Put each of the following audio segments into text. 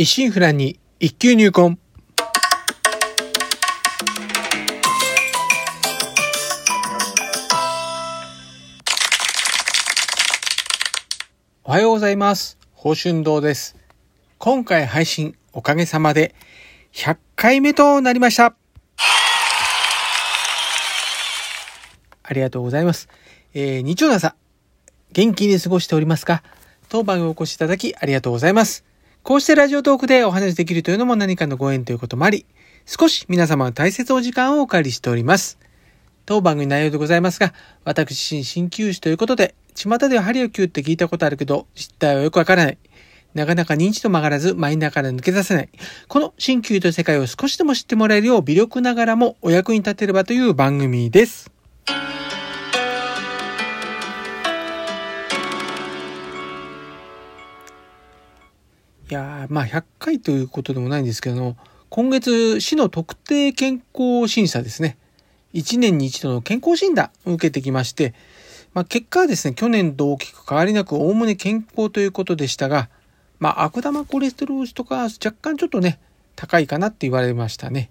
一心不乱に一級入魂。おはようございます。宝春堂です。今回配信おかげさまで100回目となりました。ありがとうございます。えー、日曜の朝、元気に過ごしておりますか？当番をお越しいただきありがとうございます。こうしてラジオトークでお話しできるというのも何かのご縁ということもあり、少し皆様の大切お時間をお借りしております。当番組内容でございますが、私自身鍼灸師ということで、巷では針を灸って聞いたことあるけど、実態はよくわからない。なかなか認知度も上がらず、マインダーから抜け出せない。この鍼灸という世界を少しでも知ってもらえるよう、微力ながらもお役に立てればという番組です。いやまあ100回ということでもないんですけども、今月市の特定健康審査ですね。1年に一度の健康診断を受けてきまして、まあ、結果はですね、去年と大きく変わりなく、おおむね健康ということでしたが、まあ、悪玉コレステロールとか若干ちょっとね、高いかなって言われましたね。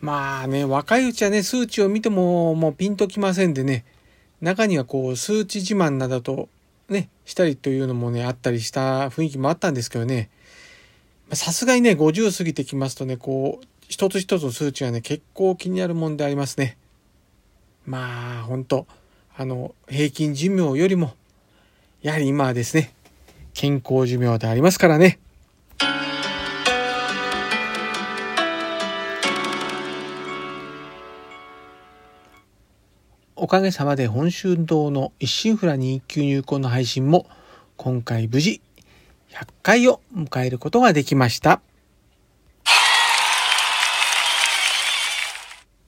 まあね、若いうちはね、数値を見てももうピンときませんでね、中にはこう、数値自慢などとね、したりというのもね、あったりした雰囲気もあったんですけどね、さすがにね、50過ぎてきますとね、こう、一つ一つの数値がね、結構気になるもんでありますね。まあ、本当あの、平均寿命よりも、やはり今はですね、健康寿命でありますからね。おかげさまで本春堂の一心不乱に一級入魂の配信も今回無事100回を迎えることができました。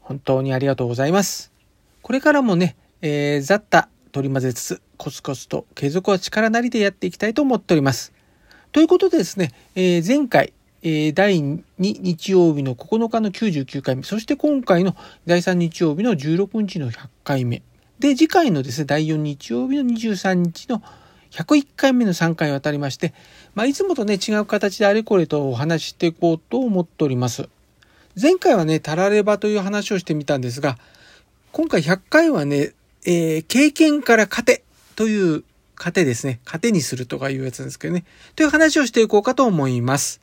本当にありがとうございます。これからもね、えー、ざった取り混ぜつつ、コツコツと継続は力なりでやっていきたいと思っております。ということでですね、えー、前回、え、第2日曜日の9日の99回目、そして今回の第3日曜日の16日の100回目。で、次回のですね、第4日曜日の23日の101回目の3回にわたりまして、まあ、いつもとね、違う形であれこれとお話していこうと思っております。前回はね、たらればという話をしてみたんですが、今回100回はね、えー、経験から糧という糧ですね。糧にするとかいうやつなんですけどね。という話をしていこうかと思います。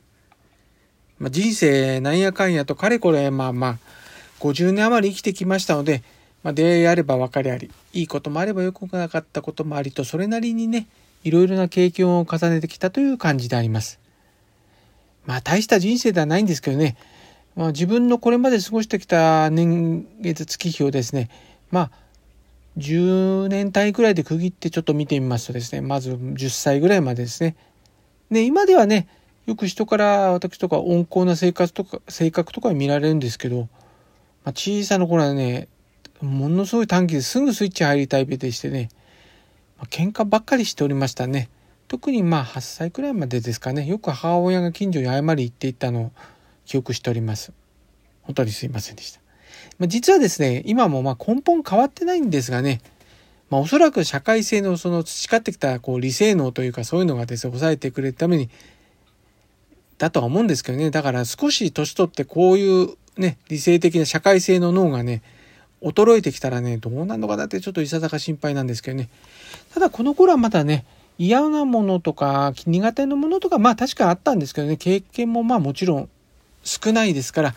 まあ、人生なんやかんやとかれこれ、まあまあ、50年余り生きてきましたので、まあ、出会いあれば別れあり、いいこともあれば良くなかったこともありと、それなりにね、いろいろな経験を重ねてきたという感じであります。まあ、大した人生ではないんですけどね、まあ、自分のこれまで過ごしてきた年月月日をですね、まあ、10年単位くらいで区切ってちょっと見てみますとですね、まず10歳ぐらいまでですね。で、今ではね、よく人から私とか温厚な生活とか、性格とか見られるんですけど、まあ、小さな頃はね、ものすごい短期ですぐスイッチ入りタイプでしてね、まあ、喧嘩ばっかりしておりましたね。特にまあ8歳くらいまでですかね、よく母親が近所に謝り行っていったのを記憶しております。本当にすいませんでした。まあ、実はですね、今もまあ根本変わってないんですがね、まあ、おそらく社会性のその培ってきたこう理性能というかそういうのがですね、抑えてくれるために、だとは思うんですけどね、だから少し年取ってこういうね、理性的な社会性の脳がね、衰えてきたらね、どうなるのかなってちょっといささか心配なんですけどね。ただこの頃はまだね、嫌なものとか苦手なものとかまあ確かあったんですけどね。経験もまあもちろん少ないですから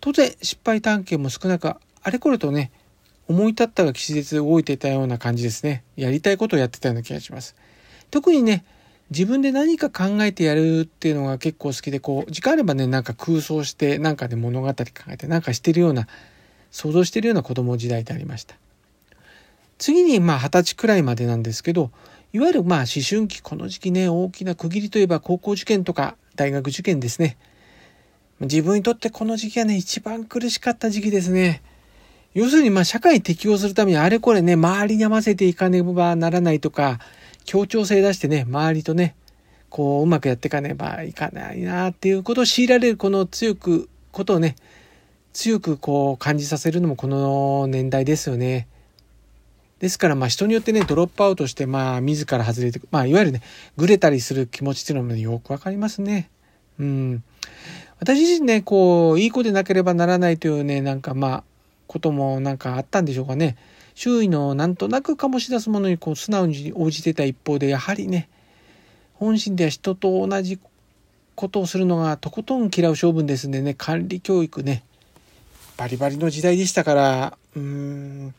当然失敗探検も少なくあれこれとね思い立ったが季節動いていたような感じですね。やりたいことをやってたような気がします。特にね自分で何か考えてやるっていうのが結構好きでこう時間あればねなんか空想してなんかで物語考えてなんかしてるような想像してるような子供時代でありました次にまあ二十歳くらいまでなんですけどいわゆるまあ思春期、この時期ね、大きな区切りといえば高校受験とか大学受験ですね。自分にとってこの時期はね、一番苦しかった時期ですね。要するにまあ社会に適応するためにあれこれね、周りに合わせていかねばならないとか、協調性出してね、周りとね、こううまくやっていかねばいかないなっていうことを強いられるこの強く、ことをね、強くこう感じさせるのもこの年代ですよね。ですからまあ人によってねドロップアウトしてまあ自ら外れてまあいわゆるねぐれたりする気持ちっていうのも、よくわかりますね。うん。私自身ね、こう、いい子でなければならないというね、なんかまあ、こともなんかあったんでしょうかね。周囲のなんとなく醸し出すものにこう素直に応じてた一方で、やはりね、本心では人と同じことをするのがとことん嫌う性分ですんでね、管理教育ね、バリバリの時代でしたから、うーん、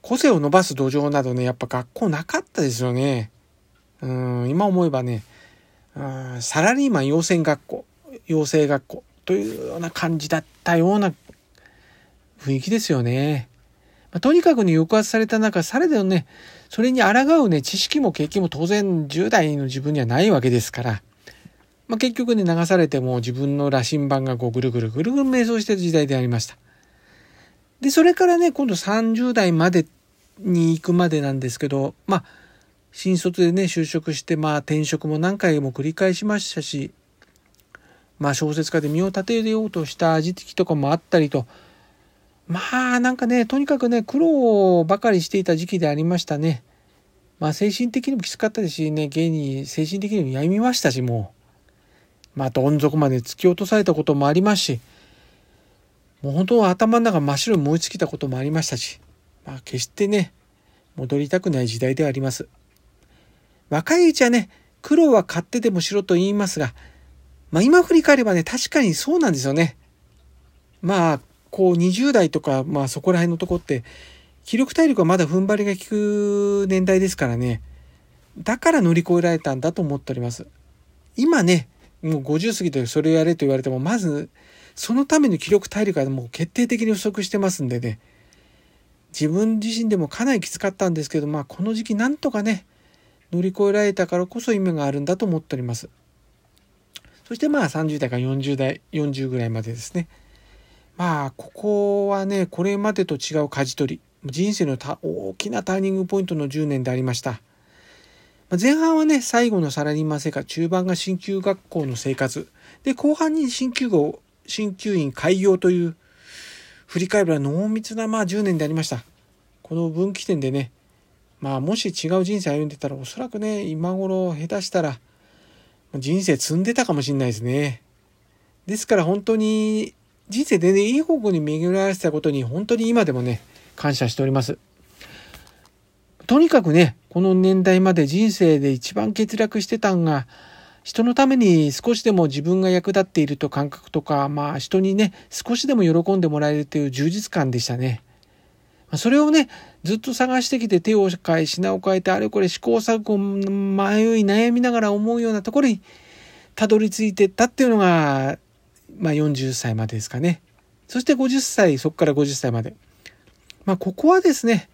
個性を伸ばす土壌などね、やっぱ学校なかったですよね。うん、今思えばね、うんサラリーマン養成学校、養成学校というような感じだったような雰囲気ですよね。まあ、とにかくね、抑圧された中、されどね、それに抗うね、知識も経験も当然10代の自分にはないわけですから、まあ、結局ね、流されても自分の羅針盤がこうぐるぐるぐるぐる迷走してる時代でありました。で、それからね、今度30代までに行くまでなんですけど、まあ、新卒でね、就職して、まあ、転職も何回も繰り返しましたし、まあ、小説家で身を立てようとした時期とかもあったりと、まあ、なんかね、とにかくね、苦労ばかりしていた時期でありましたね。まあ、精神的にもきつかったですしね、現に精神的にも病みましたし、もう。まあ、どん底まで突き落とされたこともありますし、もう本当は頭の中真っ白に燃え尽きたこともありましたし、まあ決してね、戻りたくない時代ではあります。若いうちはね、苦労は買ってでもしろと言いますが、まあ今振り返ればね、確かにそうなんですよね。まあ、こう20代とか、まあそこら辺のとこって、気力体力はまだ踏ん張りが効く年代ですからね。だから乗り越えられたんだと思っております。今ね、もう50過ぎてそれをやれと言われても、まずそのための気力体力がもう決定的に不足してますんでね、自分自身でもかなりきつかったんですけど、まあこの時期なんとかね、乗り越えられたからこそ夢があるんだと思っております。そしてまあ30代から40代、40ぐらいまでですね。まあここはね、これまでと違う舵取り、人生の大きなターニングポイントの10年でありました。前半はね、最後のサラリーマン生活、中盤が進級学校の生活、で、後半に進級号鍼灸院開業という振り返れば濃密なまあ10年でありました。この分岐点でね、まあもし違う人生歩んでたらおそらくね、今頃下手したら人生積んでたかもしれないですね。ですから本当に人生でね、いい方向に巡らせたことに本当に今でもね、感謝しております。とにかくね、この年代まで人生で一番欠落してたんが、人のために少しでも自分が役立っていると感覚とか、まあ人にね、少しでも喜んでもらえるという充実感でしたね。それをね、ずっと探してきて手を変え、品を変えて、あれこれ試行錯誤、迷い悩みながら思うようなところにたどり着いてったっていうのが、まあ40歳までですかね。そして50歳、そこから50歳まで。まあここはですね、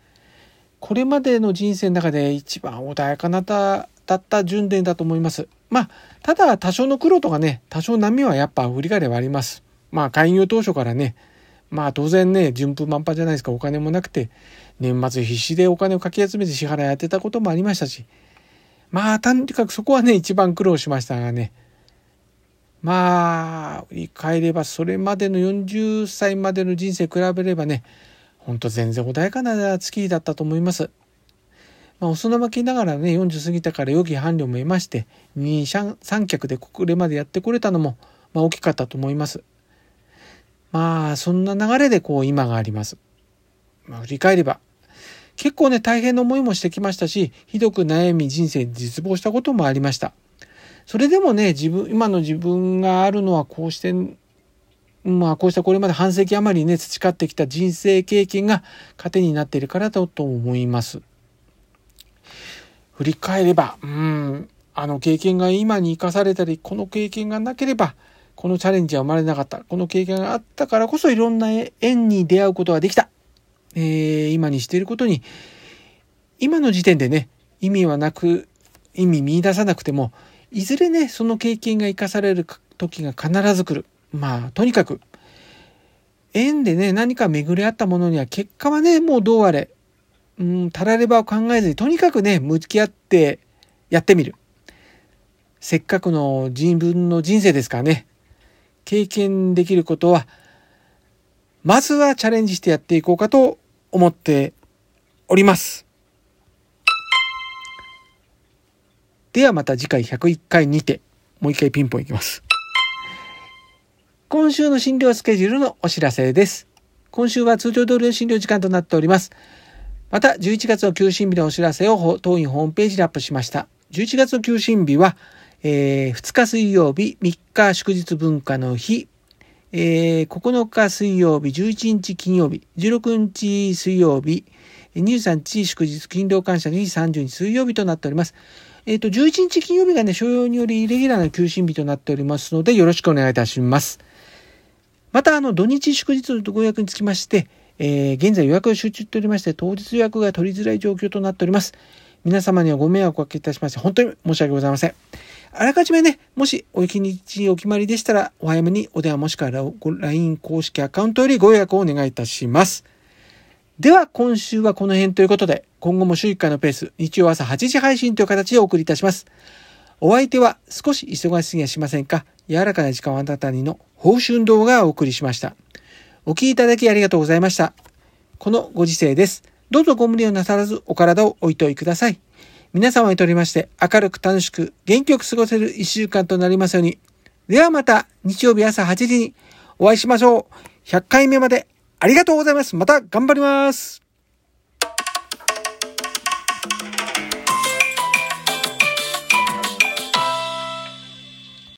これまでの人生の中で一番穏やかなただった順伝だと思います。まあ、ただ多少の苦労とかね、多少波はやっぱ振り返ればあります。まあ、開業当初からね、まあ当然ね、順風満帆じゃないですか、お金もなくて、年末必死でお金をかき集めて支払いやってたこともありましたし、まあ、とにかくそこはね、一番苦労しましたがね、まあ、振り返れば、それまでの40歳までの人生比べればね、ほんと全然穏やかな月だったと思います。まあ、遅まきながらね、40過ぎたから良き伴侶も得まして、二三脚でこれまでやってこれたのも、まあ、大きかったと思います。まあ、そんな流れでこう今があります。まあ、振り返れば、結構ね、大変な思いもしてきましたし、ひどく悩み人生に絶望したこともありました。それでもね、自分、今の自分があるのはこうして、まあこうしたこれまで半世紀余りね、培ってきた人生経験が糧になっているからだと思います。振り返れば、うん、あの経験が今に生かされたり、この経験がなければ、このチャレンジは生まれなかった。この経験があったからこそいろんな縁に出会うことができた。えー、今にしていることに、今の時点でね、意味はなく、意味見出さなくても、いずれね、その経験が生かされる時が必ず来る。まあ、とにかく、縁でね、何か巡り合ったものには結果はね、もうどうあれ、うん、たらればを考えずに、とにかくね、向き合ってやってみる。せっかくの自分の人生ですからね、経験できることは、まずはチャレンジしてやっていこうかと思っております。ではまた次回101回にて、もう一回ピンポンいきます。今週の診療スケジュールのお知らせです。今週は通常通りの診療時間となっております。また、11月の休診日のお知らせを当院ホームページにアップしました。11月の休診日は、えー、2日水曜日、3日祝日文化の日、えー、9日水曜日、11日金曜日、16日水曜日、23日祝日、勤労感謝の日、30日水曜日となっております。えっ、ー、と、11日金曜日がね、所要によりイレギュラーな休診日となっておりますので、よろしくお願いいたします。また、あの、土日祝日のご予約につきまして、えー、現在予約を集中しておりまして、当日予約が取りづらい状況となっております。皆様にはご迷惑をおかけいたしまして、本当に申し訳ございません。あらかじめね、もしお日にちお決まりでしたら、お早めにお電話もしくは LINE 公式アカウントよりご予約をお願いいたします。では、今週はこの辺ということで、今後も週1回のペース、日曜朝8時配信という形でお送りいたします。お相手は少し忙しすぎやしませんか柔らかな時間をあなたにの報春動画をお送りしました。お聴きいただきありがとうございました。このご時世です。どうぞご無理をなさらずお体をおいといください。皆様にとりまして明るく楽しく元気よく過ごせる一週間となりますように。ではまた日曜日朝8時にお会いしましょう。100回目までありがとうございます。また頑張ります。